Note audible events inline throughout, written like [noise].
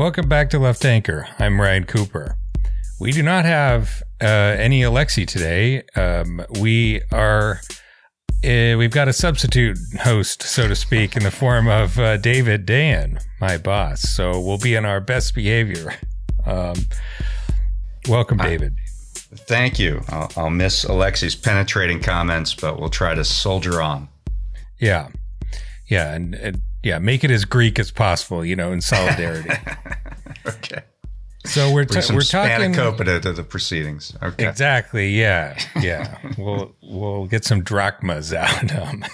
Welcome back to Left Anchor. I'm Ryan Cooper. We do not have uh, any Alexi today. Um, we are. Uh, we've got a substitute host, so to speak, in the form of uh, David Dayen, my boss. So we'll be in our best behavior. Um, welcome, David. Thank you. I'll, I'll miss Alexi's penetrating comments, but we'll try to soldier on. Yeah, yeah, and, and yeah, make it as Greek as possible. You know, in solidarity. [laughs] okay. So we're ta- we're talking spanakopita to the proceedings. Okay. exactly. Yeah, [laughs] yeah. we'll we'll get some drachmas out. Um,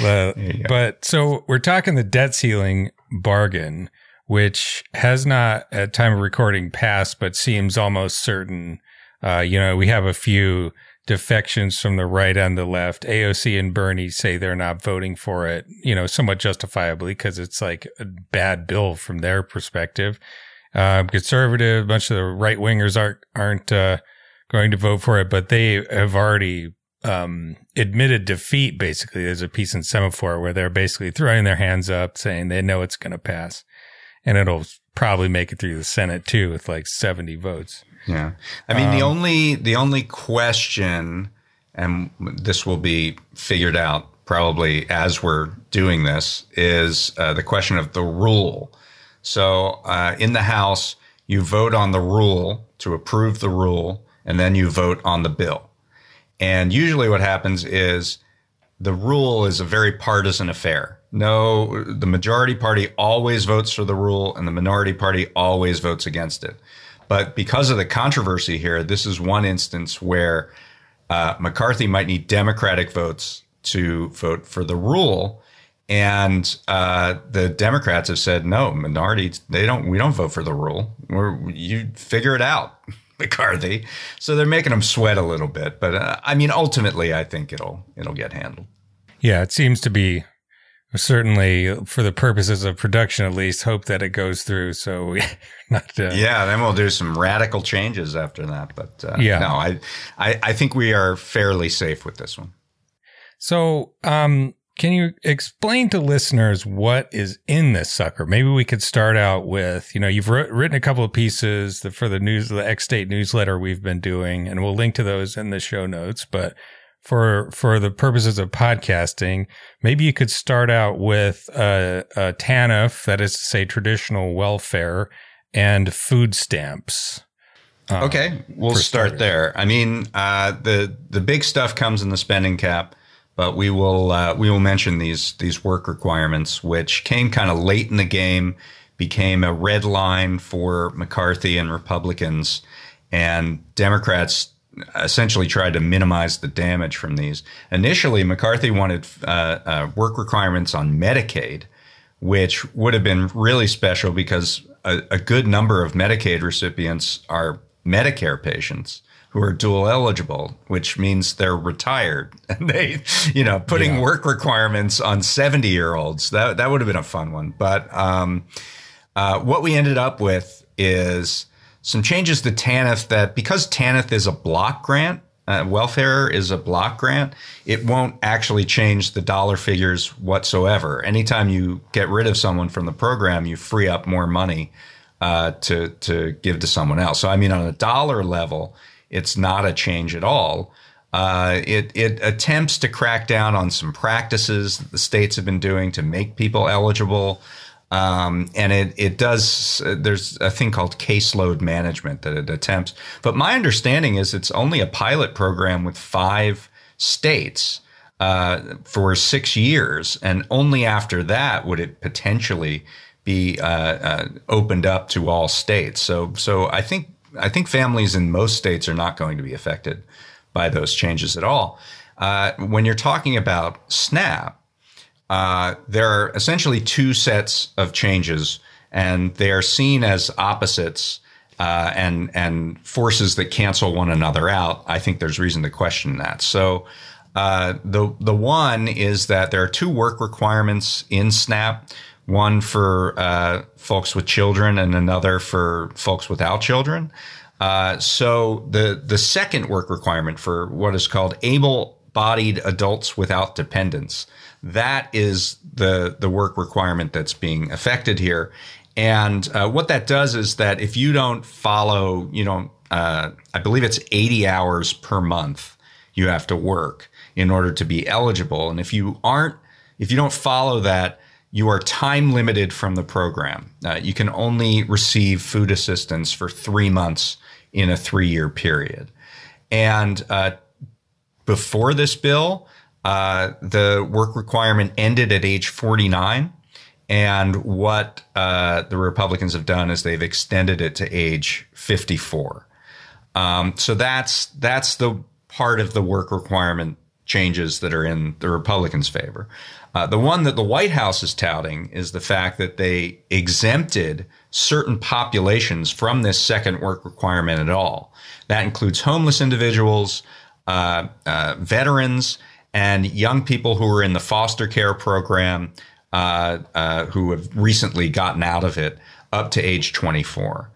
but, [laughs] you go. but so we're talking the debt ceiling bargain, which has not at time of recording passed, but seems almost certain. Uh, you know, we have a few defections from the right and the left. AOC and Bernie say they're not voting for it, you know, somewhat justifiably because it's like a bad bill from their perspective. Uh, conservative, a bunch of the right wingers aren't, aren't, uh, going to vote for it, but they have already, um, admitted defeat. Basically, there's a piece in Semafor where they're basically throwing their hands up saying they know it's going to pass and it'll probably make it through the Senate too with like 70 votes. Yeah. I mean, Um, the only the only question, and this will be figured out probably as we're doing this, is uh, the question of the rule. So uh, in the House, you vote on the rule to approve the rule, and then you vote on the bill. And usually, what happens is the rule is a very partisan affair. No, the majority party always votes for the rule, and the minority party always votes against it. But because of the controversy here, this is one instance where uh, McCarthy might need Democratic votes to vote for the rule, and uh, the Democrats have said no. Minorities, they don't. We don't vote for the rule. We're, you figure it out, [laughs] McCarthy. So they're making him sweat a little bit. But uh, I mean, ultimately, I think it'll it'll get handled. Yeah, it seems to be certainly for the purposes of production, at least, hope that it goes through. So [laughs] we not, uh, Yeah, then we'll do some radical changes after that. But uh, Yeah. no, I, I I think we are fairly safe with this one. So, um, can you explain to listeners what is in this sucker? Maybe we could start out with, you know, you've wr- written a couple of pieces for the news, the X State newsletter we've been doing, and we'll link to those in the show notes. But for for the purposes of podcasting, maybe you could start out with uh, a TANF, that is to say, traditional welfare and food stamps. Uh, Okay, we'll start there. I mean, uh, the the big stuff comes in the spending cap, but we will uh, we will mention these these work requirements, which came kind of late in the game, became a red line for McCarthy and Republicans, and Democrats essentially tried to minimize the damage from these. Initially, McCarthy wanted uh, uh, work requirements on Medicaid, which would have been really special because a, a good number of Medicaid recipients are Medicare patients who are dual eligible, which means they're retired [laughs] and they, you know, putting Yeah. work requirements on 70 year olds. That, that would have been a fun one. But, um, uh, what we ended up with is some changes to TANF that because TANF is a block grant, uh, welfare is a block grant, it won't actually change the dollar figures whatsoever. Anytime you get rid of someone from the program, you free up more money uh, to to give to someone else. So I mean, on a dollar level, it's not a change at all. Uh, it it attempts to crack down on some practices that the states have been doing to make people eligible. Um, and it, it does, there's a thing called caseload management that it attempts. But my understanding is it's only a pilot program with five states uh, for six years. And only after that would it potentially be uh, uh, opened up to all states. So, so I think, I think families in most states are not going to be affected by those changes at all. Uh, when you're talking about SNAP, uh, there are essentially two sets of changes, and they are seen as opposites uh, and and forces that cancel one another out. I think there's reason to question that. So. Uh, the the one is that there are two work requirements in SNAP, one for uh, folks with children and another for folks without children. Uh, so the the second work requirement for what is called able-bodied adults without dependents, that is the the work requirement that's being affected here, And uh, what that does is that if you don't follow, you don't, uh, I believe it's 80 hours per month you have to work in order to be eligible. And if you aren't, if you don't follow that, you are time limited from the program. Uh, you can only receive food assistance for three months in a three year period. And uh, before this bill, uh, the work requirement ended at age 49. And what uh, the Republicans have done is they've extended it to age 54. Um, so that's that's the part of the work requirement changes that are in the Republicans' favor. Uh, the one that the White House is touting is the fact that they exempted certain populations from this second work requirement at all. That includes homeless individuals, uh, uh, veterans, and young people who are in the foster care program uh, uh, who have recently gotten out of it up to age 24.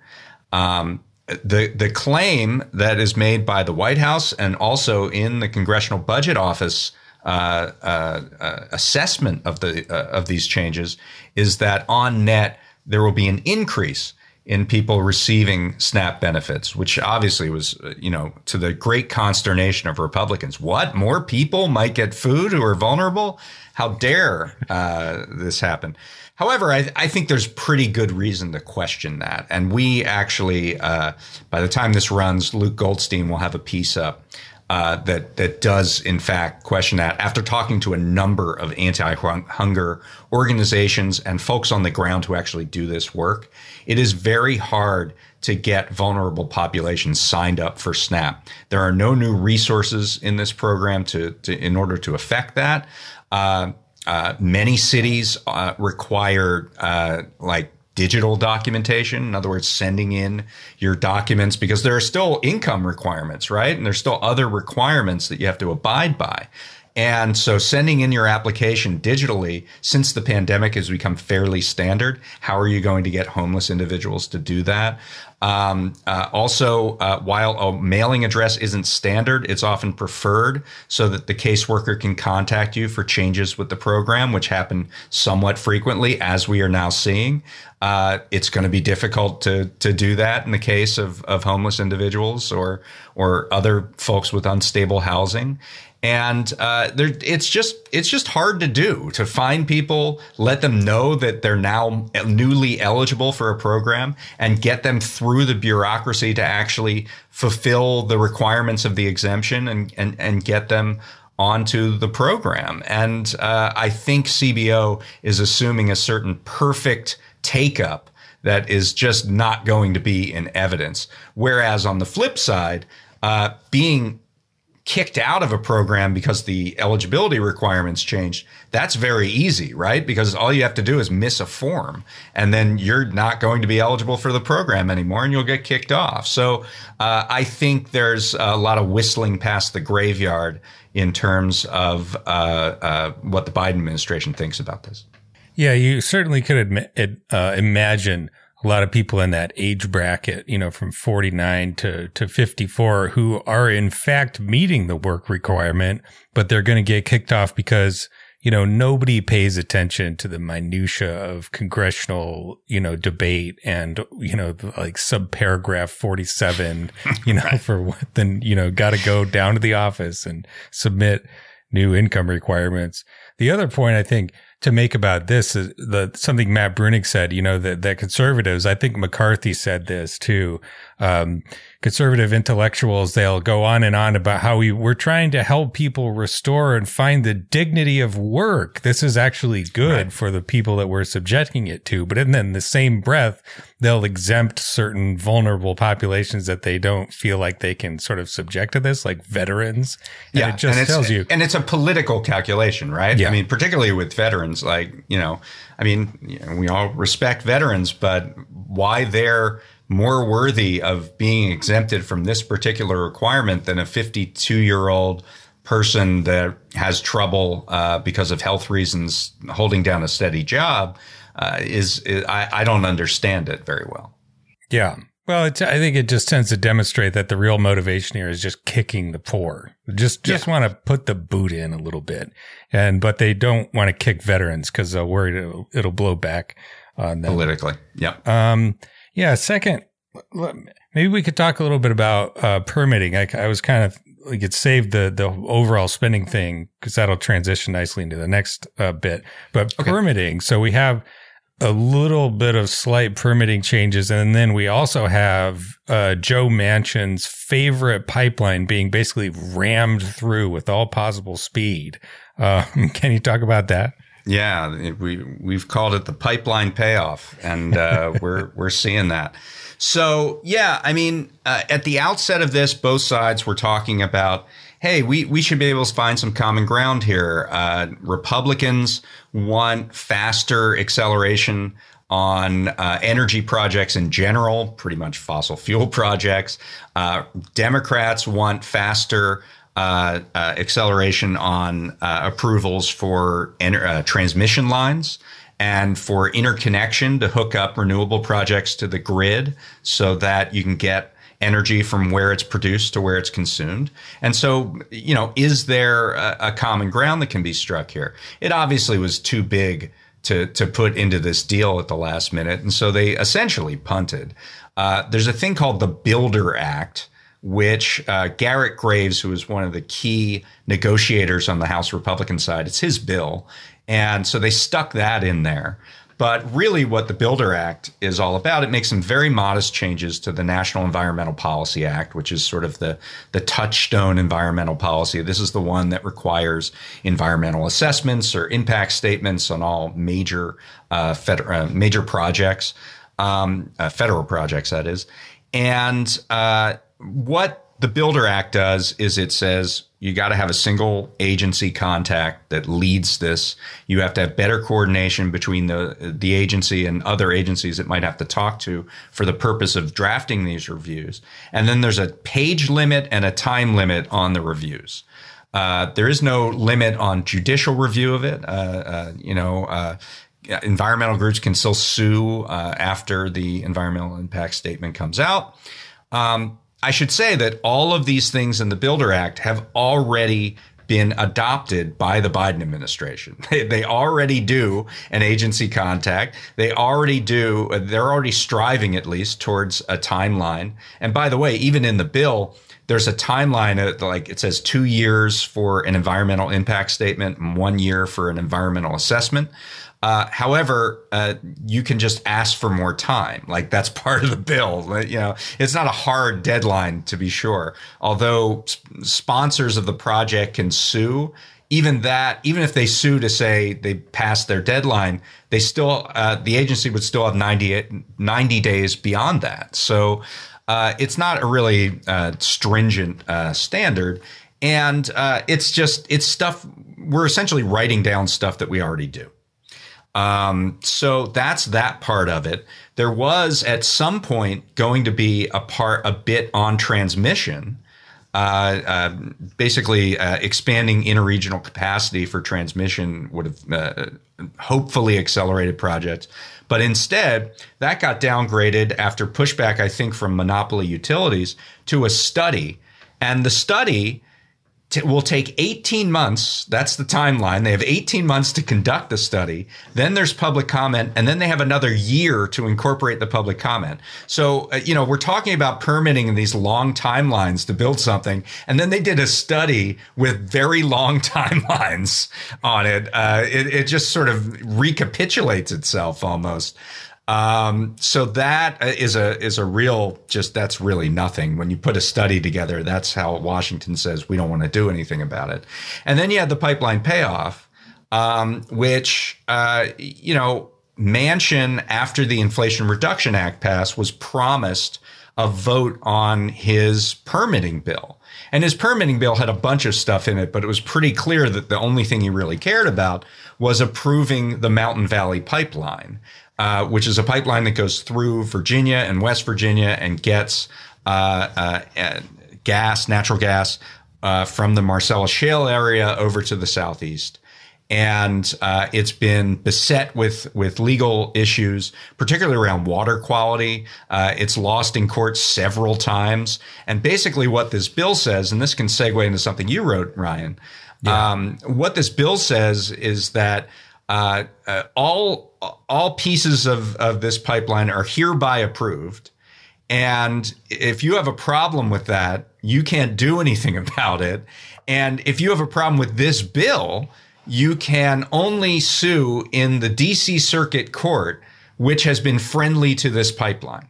Um, the the claim that is made by the White House and also in the Congressional Budget Office uh, uh, uh, assessment of the uh, of these changes is that on net there will be an increase in people receiving SNAP benefits, which obviously was, uh, you know, to the great consternation of Republicans. What more people might get food who are vulnerable? How dare uh, this happen? However, I, I, think there's pretty good reason to question that. And we actually, uh, by the time this runs, Luke Goldstein will have a piece up uh, that that does in fact question that. After talking to a number of anti-hunger organizations and folks on the ground who actually do this work, it is very hard to get vulnerable populations signed up for SNAP. There are no new resources in this program to, to in order to affect that. Uh, uh, many cities uh, require uh, like digital documentation. In other words, sending in your documents because there are still income requirements, right? And there's still other requirements that you have to abide by. And so sending in your application digitally, since the pandemic has become fairly standard, how are you going to get homeless individuals to do that? Um, uh, also, uh, while a mailing address isn't standard, it's often preferred so that the caseworker can contact you for changes with the program, which happen somewhat frequently, as we are now seeing. Uh, it's going to be difficult to to do that in the case of, of homeless individuals or or other folks with unstable housing and uh, it's just it's just hard to do to find people, let them know that they're now newly eligible for a program, and get them through the bureaucracy to actually fulfill the requirements of the exemption and and and get them onto the program. And uh, I think CBO is assuming a certain perfect take up that is just not going to be in evidence. Whereas on the flip side, uh, being kicked out of a program because the eligibility requirements changed, that's very easy, right? Because all you have to do is miss a form and then you're not going to be eligible for the program anymore and you'll get kicked off. So uh, I think there's a lot of whistling past the graveyard in terms of uh, uh, what the Biden administration thinks about this. Yeah, you certainly could uh, imagine a lot of people in that age bracket, you know, from 49 to, to 54 who are in fact meeting the work requirement, but they're going to get kicked off because, you know, nobody pays attention to the minutia of congressional, you know, debate and, you know, like sub paragraph 47, you know, right. for what then, you know, got to go down to the office and submit new income requirements. The other point I think to make about this is the something Matt Bruenig said, you know, that, that conservatives, I think McCarthy said this too. Um, conservative intellectuals, they'll go on and on about how we, we're trying to help people restore and find the dignity of work. This is actually good right. for the people that we're subjecting it to. But then in the same breath, they'll exempt certain vulnerable populations that they don't feel like they can sort of subject to this, like veterans. And yeah. It just and tells you. And it's a political calculation, right? Yeah. I mean, particularly with veterans, like, you know, I mean, we all respect veterans, but why they're more worthy of being exempted from this particular requirement than a 52 year old person that has trouble uh, because of health reasons holding down a steady job uh, is, is I, I, don't understand it very well. Yeah. Well, it's, I think it just tends to demonstrate that the real motivation here is just kicking the poor. Just just yeah. want to put the boot in a little bit, and but they don't want to kick veterans because they're worried it'll, it'll blow back on them politically. Yeah. Um. Yeah. Second, maybe we could talk a little bit about uh, permitting. I, I was kind of like it saved the the overall spending thing because that'll transition nicely into the next uh, bit. But okay. permitting, so we have a little bit of slight permitting changes. And then we also have uh, Joe Manchin's favorite pipeline being basically rammed through with all possible speed. Uh, [laughs] can you talk about that? Yeah, we we've called it the pipeline payoff, and uh, [laughs] we're we're seeing that. So yeah, I mean, uh, at the outset of this, both sides were talking about hey, we, we should be able to find some common ground here. Uh, Republicans want faster acceleration on uh, energy projects in general, pretty much fossil fuel [laughs] projects. Uh, Democrats want faster uh, uh, acceleration on uh, approvals for ener- transmission lines and for interconnection to hook up renewable projects to the grid so that you can get energy from where it's produced to where it's consumed. And so, you know, is there a, a common ground that can be struck here? It obviously was too big to, to put into this deal at the last minute. And so they essentially punted. Uh, there's a thing called the Builder Act, which uh, Garrett Graves, who was one of the key negotiators on the House Republican side, it's his bill. And so they stuck that in there. But really, what the Builder Act is all about, it makes some very modest changes to the National Environmental Policy Act, which is sort of the, the touchstone environmental policy. This is the one that requires environmental assessments or impact statements on all major uh, uh, major projects, um, uh, federal projects, that is. And uh, what the Builder Act does is it says you got to have a single agency contact that leads this. You have to have better coordination between the the agency and other agencies that might have to talk to for the purpose of drafting these reviews. And then there's a page limit and a time limit on the reviews. Uh, there is no limit on judicial review of it. Uh, uh, you know, uh, environmental groups can still sue uh, after the environmental impact statement comes out. Um, I should say that all of these things in the Builder Act have already been adopted by the Biden administration. [laughs] They, they, already do an agency contact. They already do, they're already striving at least towards a timeline. And by the way, even in the bill, there's a timeline like it says two years for an environmental impact statement and one year for an environmental assessment. Uh, however, uh, you can just ask for more time. Like that's [laughs] part of the bill. You know, it's not a hard deadline to be sure. Although sp- sponsors of the project can sue, even that, even if they sue to say they passed their deadline, they still, uh, the agency would still have 90, 90 days beyond that. So uh, it's not a really uh, stringent uh, standard. And it's just, it's stuff, we're essentially writing down stuff that we already do. Um, so that's that part of it. There was at some point going to be a part, a bit on transmission, uh, uh, basically uh, expanding interregional capacity for transmission would have uh, hopefully accelerated projects. But instead, that got downgraded after pushback, I think, from monopoly utilities to a study. And the study t- will take 18 months. That's the timeline. They have 18 months to conduct the study. Then there's public comment, and then they have another year to incorporate the public comment. So, uh, you know, we're talking about permitting in these long timelines to build something. And then they did a study with very long [laughs] timelines on it. Uh, it, it just sort of recapitulates itself almost. Um, so that is a is a real just that's really nothing. When you put a study together, that's how Washington says we don't want to do anything about it. And then you had the pipeline payoff, um, which uh, you know Manchin after the Inflation Reduction Act passed was promised a vote on his permitting bill. And his permitting bill had a bunch of stuff in it, but it was pretty clear that the only thing he really cared about was approving the Mountain Valley pipeline. Uh, which is a pipeline that goes through Virginia and West Virginia and gets uh, uh, gas, natural gas, uh, from the Marcellus Shale area over to the southeast. and uh, it's been beset with with legal issues, particularly around water quality. Uh, it's lost in court several times, and basically what this bill says, and this can segue into something you wrote, Ryan. Yeah. Um, what this bill says is that uh, uh all all pieces of of this pipeline are hereby approved. And if you have a problem with that, you can't do anything [laughs] about it. And if you have a problem with this bill, you can only sue in the DC Circuit Court, which has been friendly to this pipeline.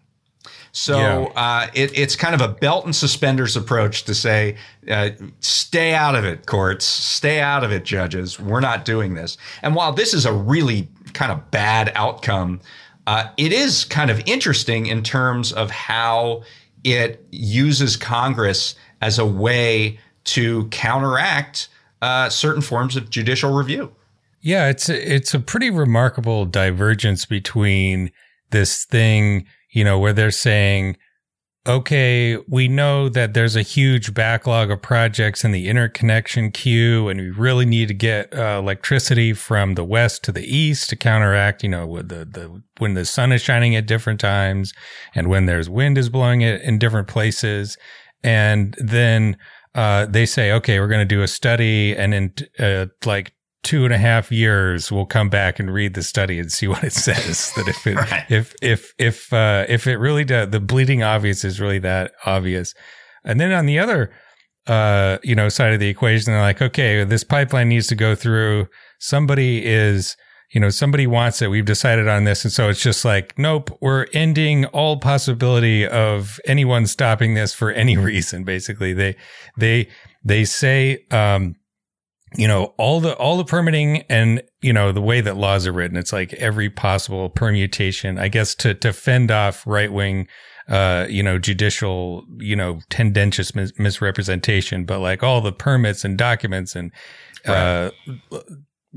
So yeah. uh, it, it's kind of a belt and suspenders approach to say, uh, stay out of it, courts, stay out of it, judges. We're not doing this. And while this is a really kind of bad outcome, uh, it is kind of interesting in terms of how it uses Congress as a way to counteract uh, certain forms of judicial review. Yeah, it's a, it's a pretty remarkable divergence between this thing, you know, where they're saying, okay, we know that there's a huge backlog of projects in the interconnection queue, and we really need to get uh, electricity from the west to the east to counteract, you know, the the when the sun is shining at different times and when there's wind is blowing it in different places, and then uh, they say, okay, we're going to do a study, and in uh, like two and a half years, we'll come back and read the study and see what it [laughs] says. that if it, right. if if if uh, if it really does, the bleeding obvious is really that obvious. And then on the other, uh, you know, side of the equation, they're like, okay, this pipeline needs to go through. Somebody is you know, somebody wants it. We've decided on this. And so it's just like, nope, we're ending all possibility of anyone stopping this for any [laughs] reason. Basically, they, they, they say, um, you know, all the, all the permitting and, you know, the way that laws are written, it's like every possible permutation, I guess, to, to fend off right wing, uh, you know, judicial, you know, tendentious mis- misrepresentation, but like all the permits and documents and, uh,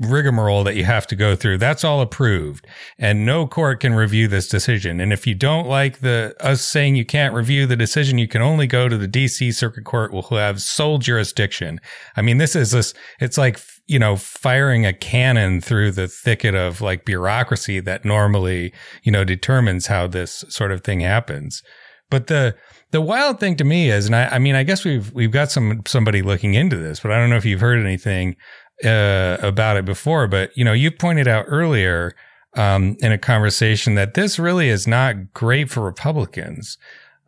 rigmarole that you have to go through. That's all approved and no court can review this decision. And if you don't like the us saying you can't review the decision, you can only go to the DC circuit court who have sole jurisdiction. I mean, this is this, it's like, you know, firing a cannon through the thicket of like bureaucracy that normally, you know, determines how this sort of thing happens. But the, the wild thing to me is, and I, I mean, I guess we've, we've got some, somebody looking into this, but I don't know if you've heard anything uh, about it before, but you know, you pointed out earlier um, in a conversation that this really is not great for Republicans.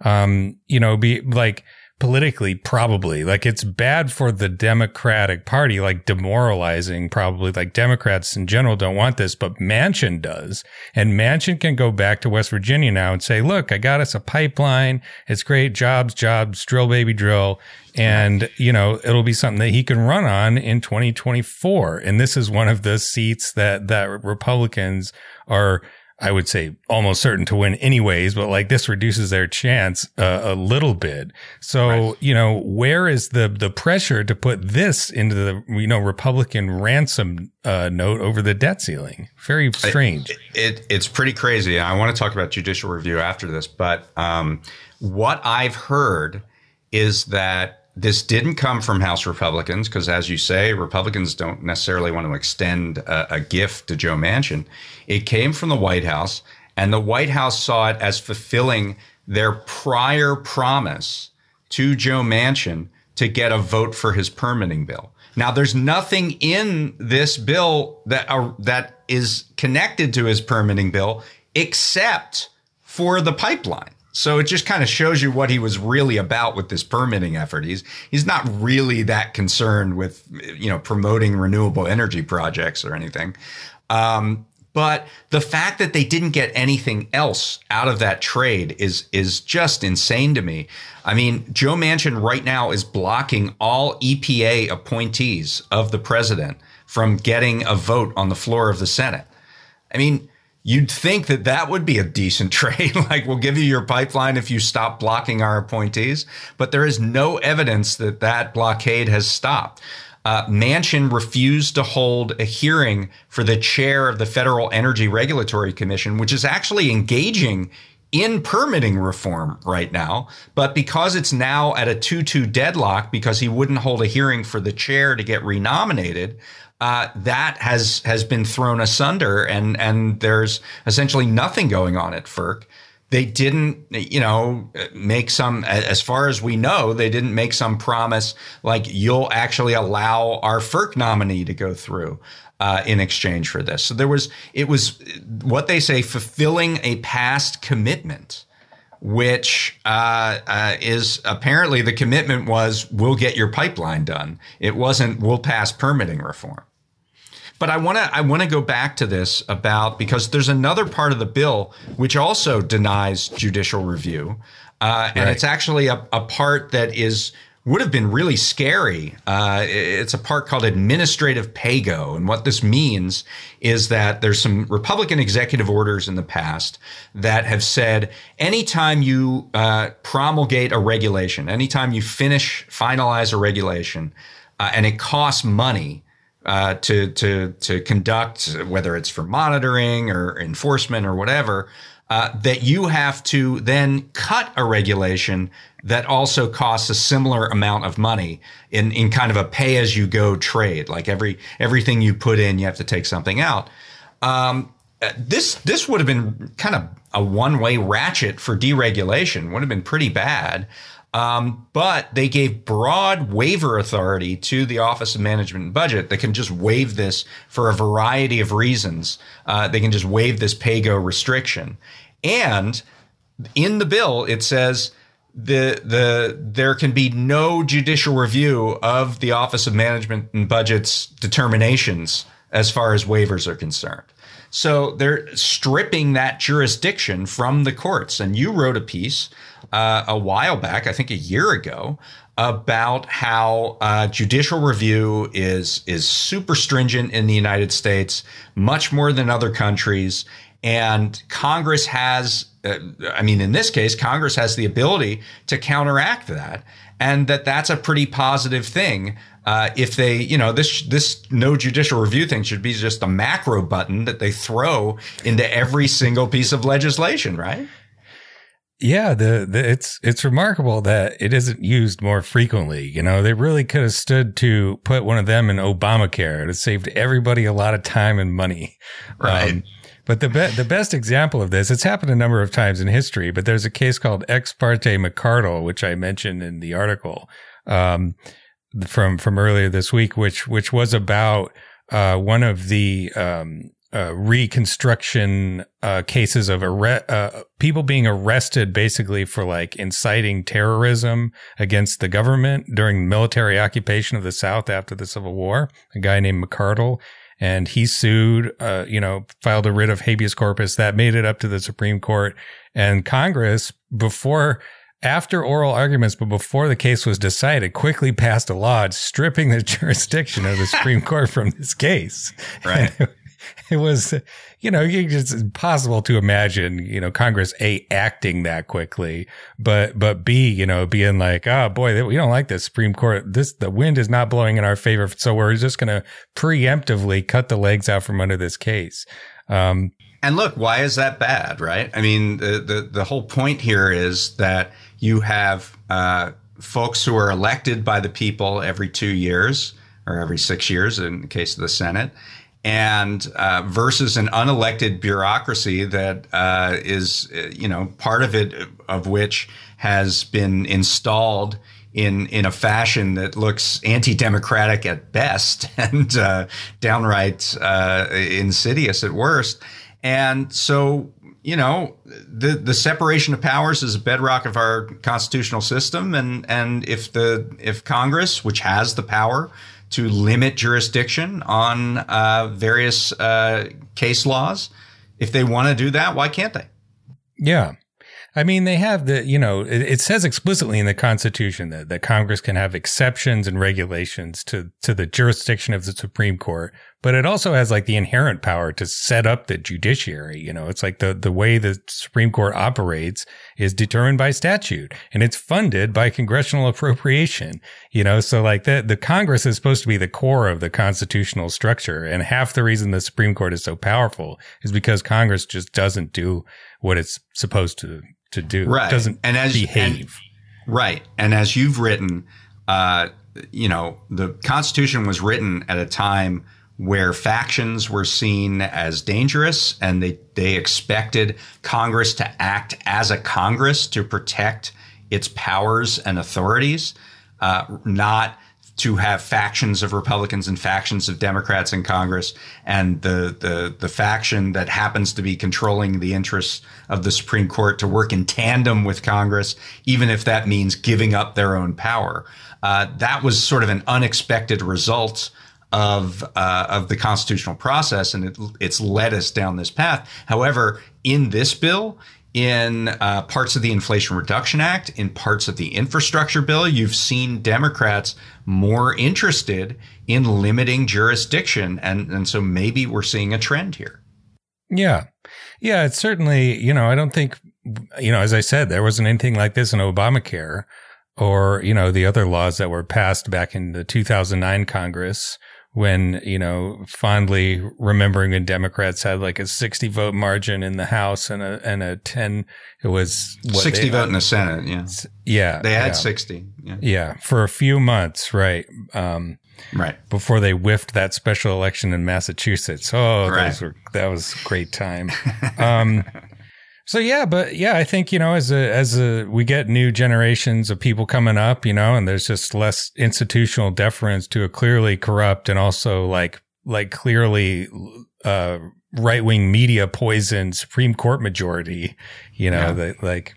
Um, you know, be like politically, probably like it's bad for the Democratic Party, like demoralizing. Probably like Democrats in general don't want this, but Manchin does, and Manchin can go back to West Virginia now and say, "Look, I got us a pipeline. It's great. Jobs, jobs, drill, baby, drill." And, you know, it'll be something that he can run on in 2024. And this is one of the seats that, that Republicans are, I would say almost certain to win anyways, but like this reduces their chance uh, a little bit. So, right. you know, where is the, the pressure to put this into the, you know, Republican ransom uh, note over the debt ceiling? Very strange. It, it, it's pretty crazy. I want to talk about judicial review after this, but um, what I've heard is that this didn't come from House Republicans because, as you say, Republicans don't necessarily want to extend a, a, gift to Joe Manchin. It came from the White House, and the White House saw it as fulfilling their prior promise to Joe Manchin to get a vote for his permitting bill. Now, there's nothing in this bill that uh, that is connected to his permitting bill except for the pipeline. So it just kind of shows you what he was really about with this permitting effort. He's he's not really that concerned with you know promoting renewable energy projects or anything. Um, but the fact that they didn't get anything else out of that trade is is just insane to me. I mean, Joe Manchin right now is blocking all EPA appointees of the president from getting a vote on the floor of the Senate. I mean, You'd think that that would be a decent [laughs] trade. like, we'll give you your pipeline if you stop blocking our appointees. But there is no evidence that that blockade has stopped. Uh, Manchin refused to hold a hearing for the chair of the Federal Energy Regulatory Commission, which is actually engaging in permitting reform right now. But because it's now at a 2 2 deadlock because he wouldn't hold a hearing for the chair to get renominated, uh, that has has been thrown asunder, and and there's essentially nothing going on at FERC. They didn't, you know, make some, as far as we know, they didn't make some promise like you'll actually allow our FERC nominee to go through. Uh, in exchange for this. So there was, it was what they say, fulfilling a past commitment, which uh, uh, is apparently the commitment was we'll get your pipeline done. It wasn't we'll pass permitting reform. But I want to I want to go back to this about because there's another part of the bill which also denies judicial review, uh, and right. it's actually a, a part that is would have been really scary. Uh, it's a part called administrative pay-go. And what this means is that there's some Republican executive orders in the past that have said anytime you uh, promulgate a regulation, anytime you finish, finalize a regulation, uh, and it costs money, uh, to to to conduct, whether it's for monitoring or enforcement or whatever, uh, that you have to then cut a regulation that also costs a similar amount of money in, in kind of a pay as you go trade. Like every everything you put in, you have to take something out. Um, this this would have been kind of a one way ratchet for deregulation. Would have been pretty bad. Um, but they gave broad waiver authority to the Office of Management and Budget that can just waive this for a variety of reasons. Uh, they can just waive this pay-go restriction. And in the bill, it says the the there can be no judicial review of the Office of Management and Budget's determinations as far as waivers are concerned. So they're stripping that jurisdiction from the courts. And you wrote a piece uh, a while back, I think a year ago, about how uh, judicial review is is super stringent in the United States, much more than other countries, and Congress has uh, I mean, in this case, Congress has the ability to counteract that, and that that's a pretty positive thing. Uh, if they, you know, this this no judicial review thing should be just a macro button that they throw into every single piece of legislation, right? Yeah, the, the it's it's remarkable that it isn't used more frequently. You know, they really could have stood to put one of them in Obamacare. It saved everybody a lot of time and money. Right. Um, but the be- the best example of this, it's happened a number of times in history, but there's a case called Ex parte McArdle, which I mentioned in the article um, from from earlier this week, which which was about uh, one of the um, uh, reconstruction uh, cases of arre- uh, people being arrested basically for like inciting terrorism against the government during military occupation of the South after the Civil War. A guy named McArdle and he sued, uh, you know, filed a writ of habeas corpus that made it up to the Supreme Court and Congress before, after oral arguments, but before the case was decided, quickly passed a law stripping the [laughs] jurisdiction of the Supreme [laughs] Court from this case. [laughs] Right. it was, you know, it's impossible to imagine, you know, Congress A acting that quickly, but, but B, you know, being like, oh boy, we don't like this Supreme Court. This, the wind is not blowing in our favor. So we're just going to preemptively cut the legs out from under this case. Um, and look, why is that bad, right? I mean, the, the, the whole point here is that you have, uh, folks who are elected by the people every two years or every six years in the case of the Senate and uh, versus an unelected bureaucracy that uh, is, you know, part of it of which has been installed in in a fashion that looks anti-democratic at best [laughs] and uh, downright uh, insidious at worst. And so, you know, the the separation of powers is a bedrock of our constitutional system, and and if the if Congress, which has the power to limit jurisdiction on uh, various uh, case laws. If they want to do that, why can't they? Yeah. I mean, they have the, you know, it, it, says explicitly in the Constitution that, that Congress can have exceptions and regulations to, to the jurisdiction of the Supreme Court, but it also has like the inherent power to set up the judiciary. You know, it's like the, the way the Supreme Court operates is determined by statute and it's funded by congressional appropriation. You know, so like the, the Congress is supposed to be the core of the constitutional structure. And half the reason the Supreme Court is so powerful is because Congress just doesn't do what it's supposed to to do. Right. It doesn't and as, behave. And, right. And as you've written, uh, you know, the Constitution was written at a time where factions were seen as dangerous and they, they expected Congress to act as a Congress to protect its powers and authorities, uh, not to have factions of Republicans and factions of Democrats in Congress, and the, the the faction that happens to be controlling the interests of the Supreme Court to work in tandem with Congress, even if that means giving up their own power. Uh, that was sort of an unexpected result of uh, of the constitutional process, and it, it's led us down this path. However, in this bill, in uh, parts of the Inflation Reduction Act, in parts of the infrastructure bill, you've seen Democrats more interested in limiting jurisdiction, and and so maybe we're seeing a trend here. Yeah, yeah, it's certainly you know I don't think you know as I said there wasn't anything like this in Obamacare or you know the other laws that were passed back in the 2009 Congress when, you know, fondly remembering when Democrats had like a 60 vote margin in the House and a, and a 10, it was what, 60 vote in the Senate. Yeah. Yeah. They had yeah. 60. Yeah. Yeah. For a few months. Right. Um, right. Before they whiffed that special election in Massachusetts. Oh, right. those were, that was a great time. [laughs] Um, so yeah, but yeah, I think you know as a as a we get new generations of people coming up, you know, and there's just less institutional deference to a clearly corrupt and also like like clearly uh, right wing media poisoned Supreme Court majority. You know, yeah. that like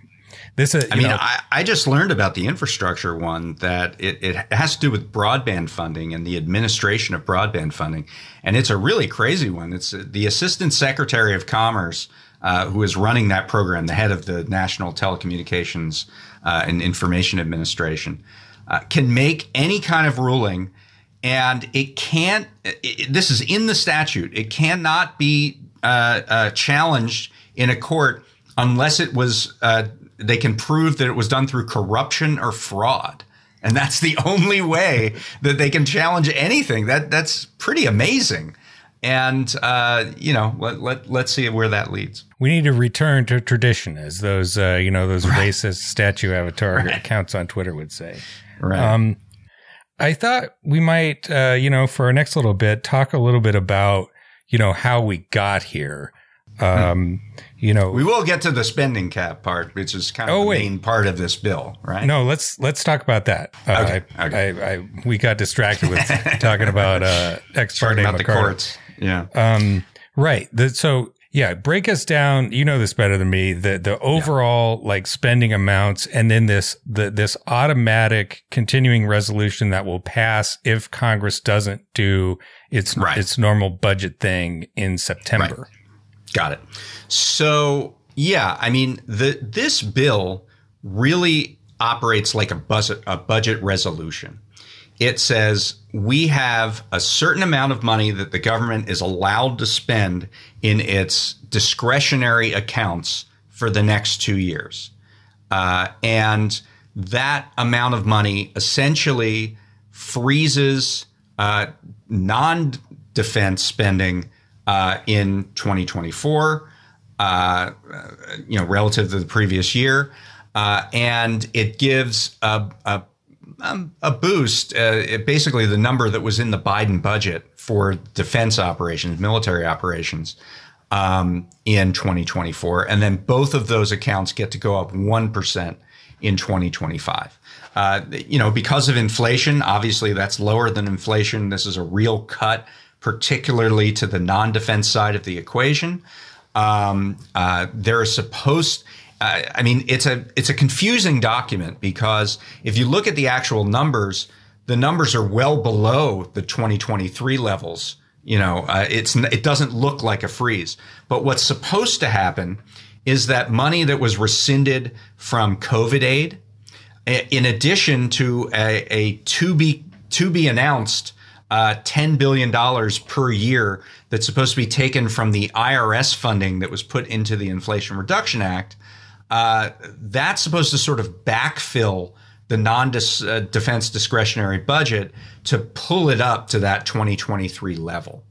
this. Uh, I mean, I, I just learned about the infrastructure one that it, it has to do with broadband funding and the administration of broadband funding, and it's a really crazy one. It's uh, the Assistant Secretary of Commerce uh, who is running that program, the head of the National Telecommunications uh, and Information Administration, uh, can make any kind of ruling, and it can't. It, this is in the statute. It cannot be uh, uh, challenged in a court unless it was. they can prove that it was done through corruption or fraud. And that's the [laughs] only way that they can challenge anything. That that's pretty amazing and uh, you know let, let let's see where that leads we need to return to tradition as those uh, you know those right. racist statue avatar right. accounts on twitter would say right um, i thought we might uh, you know for our next little bit talk a little bit about you know how we got here um, you know, we will get to the spending cap part, which is kind of oh, the wait. main part of this bill, right? No, let's let's talk about that. Uh, okay, I, okay. I, I, we got distracted with [laughs] talking about uh, ex parte about the courts. Yeah. Um, right. The, so yeah, break us down. You know this better than me. The the overall yeah. like spending amounts, and then this the this automatic continuing resolution that will pass if Congress doesn't do its right. its normal budget thing in September. Right. Got it. So yeah, I mean the this bill really operates like a budget a budget resolution it says we have a certain amount of money that the government is allowed to spend in its discretionary accounts for the next two years. Uh, and that amount of money essentially freezes uh, non defense spending uh, in 2024, uh, you know, relative to the previous year. Uh, and it gives a, a um, a boost. Uh, basically, the number that was in the Biden budget for defense operations, military operations, um, in 2024, and then both of those accounts get to go up one percent in 2025. Uh, you know, because of inflation, obviously that's lower than inflation. This is a real cut, particularly to the non-defense side of the equation. Um, uh, there is supposed I mean, it's a it's a confusing document because if you look at the actual numbers, the numbers are well below the 2023 levels. You know, uh, it's it doesn't look like a freeze. But what's supposed to happen is that money that was rescinded from COVID aid, in addition to a, a to be to be announced uh, $10 billion per year that's supposed to be taken from the IRS funding that was put into the Inflation Reduction Act, uh, that's supposed to sort of backfill the non-defense uh, discretionary budget to pull it up to that 2023 level.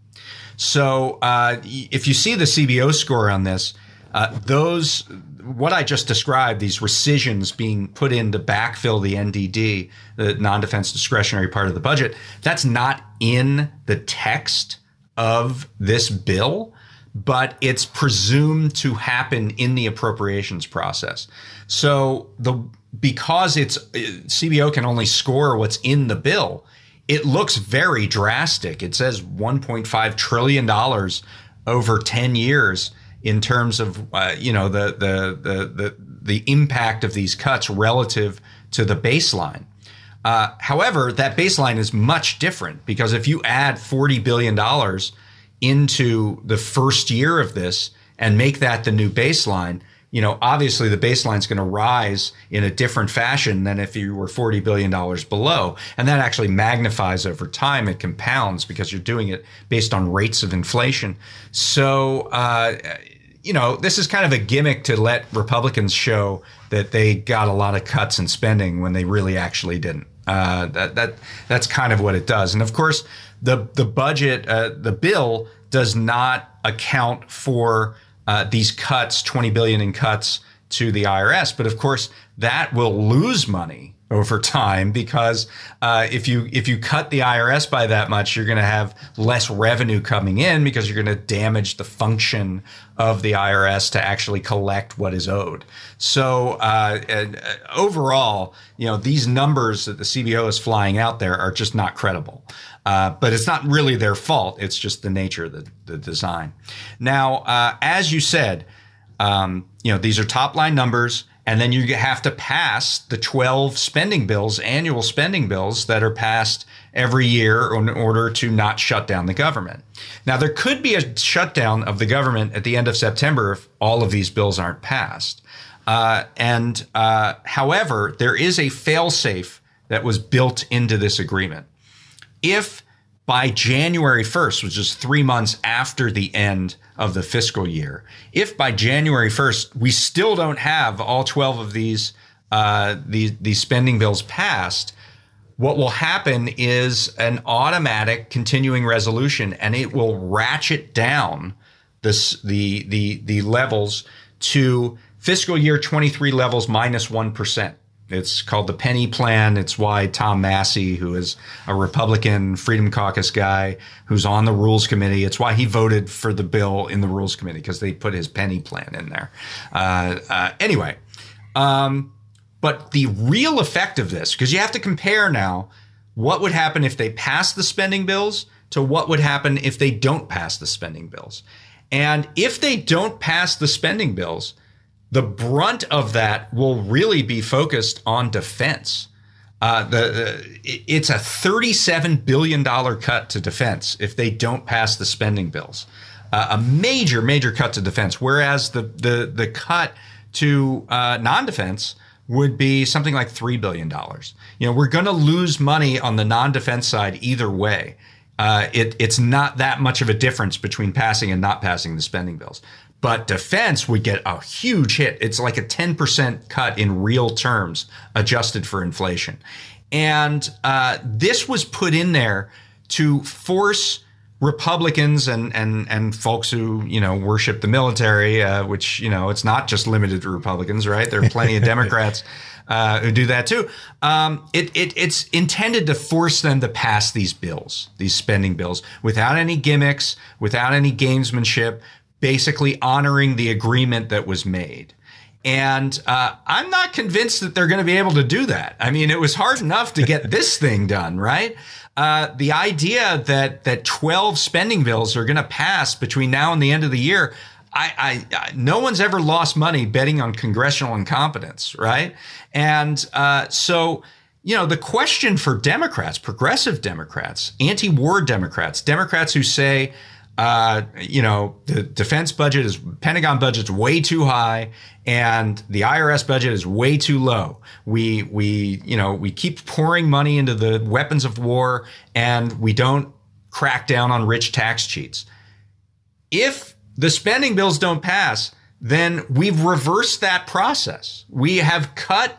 So uh, if you see the CBO score on this, Uh, those, what I just described, these rescissions being put in to backfill the NDD, the non-defense discretionary part of the budget, that's not in the text of this bill, but it's presumed to happen in the appropriations process. So the because it's CBO can only score what's in the bill, it looks very drastic. It says 1.5 trillion dollars over 10 years in terms of uh, you know the, the the the the impact of these cuts relative to the baseline. Uh, however, that baseline is much different because if you add 40 billion dollars into the first year of this and make that the new baseline, you know, obviously the baseline is going to rise in a different fashion than if you were $40 billion below. And that actually magnifies over time. It compounds because you're doing it based on rates of inflation. So, uh, you know, this is kind of a gimmick to let Republicans show that they got a lot of cuts in spending when they really actually didn't. Uh, that that that's kind of what it does. And of course, the the budget, uh, the bill does not account for uh, these cuts, 20 billion in cuts to the IRS. But of course, that will lose money over time because uh, if you if you cut the IRS by that much, you're going to have less revenue coming in because you're going to damage the function of the IRS to actually collect what is owed. So uh, uh, overall, you know these numbers that the CBO is flying out there are just not credible. Uh, but it's not really their fault. It's just the nature of the, the design. Now, uh, as you said, um, you know these are top line numbers and then you have to pass the 12 spending bills, annual spending bills that are passed every year in order to not shut down the government. Now, there could be a shutdown of the government at the end of September if all of these bills aren't passed. Uh, and uh, however, there is a failsafe that was built into this agreement. If by January 1st, which is three months after the end of the fiscal year, if by January 1st we still don't have all 12 of these uh, these, these spending bills passed, what will happen is an automatic continuing resolution, and it will ratchet down this the the the levels to fiscal year 23 levels minus one percent. It's called the Penny Plan. It's why Tom Massie, who is a Republican Freedom Caucus guy who's on the Rules Committee, it's why he voted for the bill in the Rules Committee because they put his Penny Plan in there. Uh, uh, anyway, um, but the real effect of this, because you have to compare now what would happen if they pass the spending bills to what would happen if they don't pass the spending bills. And if they don't pass the spending bills, the brunt of that will really be focused on defense. Uh, the, it's a $37 billion cut to defense if they don't pass the spending bills. Uh, a major, major cut to defense, whereas the, the, the cut to uh, non defense would be something like $3 billion. You know, we're going to lose money on the non defense side either way. Uh, it, it's not that much of a difference between passing and not passing the spending bills. But defense would get a huge hit. It's like a 10% cut in real terms, adjusted for inflation. And uh, this was put in there to force Republicans and and and folks who you know worship the military, uh, which you know it's not just limited to Republicans, right? There are plenty of [laughs] Democrats uh, who do that too. Um, it, it it's intended to force them to pass these bills, these spending bills, without any gimmicks, without any gamesmanship, basically honoring the agreement that was made. And uh, I'm not convinced that they're going to be able to do that. I mean, it was hard enough to get this [laughs] thing done, right? Uh, the idea that that 12 spending bills are going to pass between now and the end of the year, I, I, I, no one's ever lost money betting on congressional incompetence, right? And uh, so, you know, the question for Democrats, progressive Democrats, anti-war Democrats, Democrats who say uh, you know, the defense budget is Pentagon budget's way too high, and the IRS budget is way too low. We we you know we keep pouring money into the weapons of war, and we don't crack down on rich tax cheats. If the spending bills don't pass, then we've reversed that process. We have cut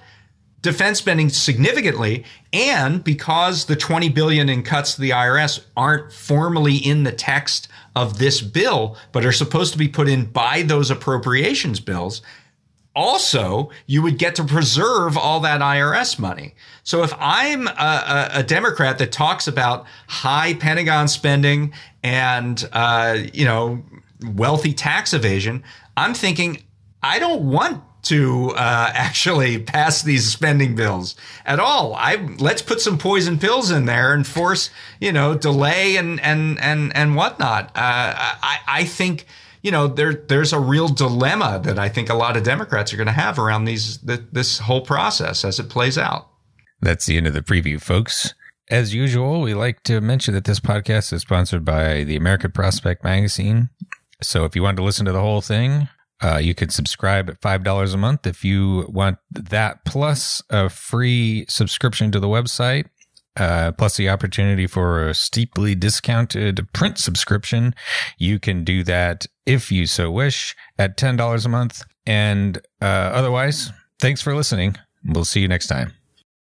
defense spending significantly and because the 20 billion in cuts to the IRS aren't formally in the text of this bill but are supposed to be put in by those appropriations bills also you would get to preserve all that IRS money. So if I'm a, a, Democrat that talks about high Pentagon spending and uh, you know wealthy tax evasion, I'm thinking I don't want to uh, actually pass these spending bills at all. I let's put some poison pills in there and force you know delay and and and and whatnot. Uh, I I think you know, there there's a real dilemma that I think a lot of Democrats are going to have around these this whole process as it plays out. That's the end of the preview, folks. As usual, we like to mention that this podcast is sponsored by the American Prospect Magazine. So if you want to listen to the whole thing, uh, you can subscribe at $5 a month. If you want that plus a free subscription to the website, uh, plus the opportunity for a steeply discounted print subscription. You can do that if you so wish at $10 a month. And uh, otherwise, thanks for listening. We'll see you next time.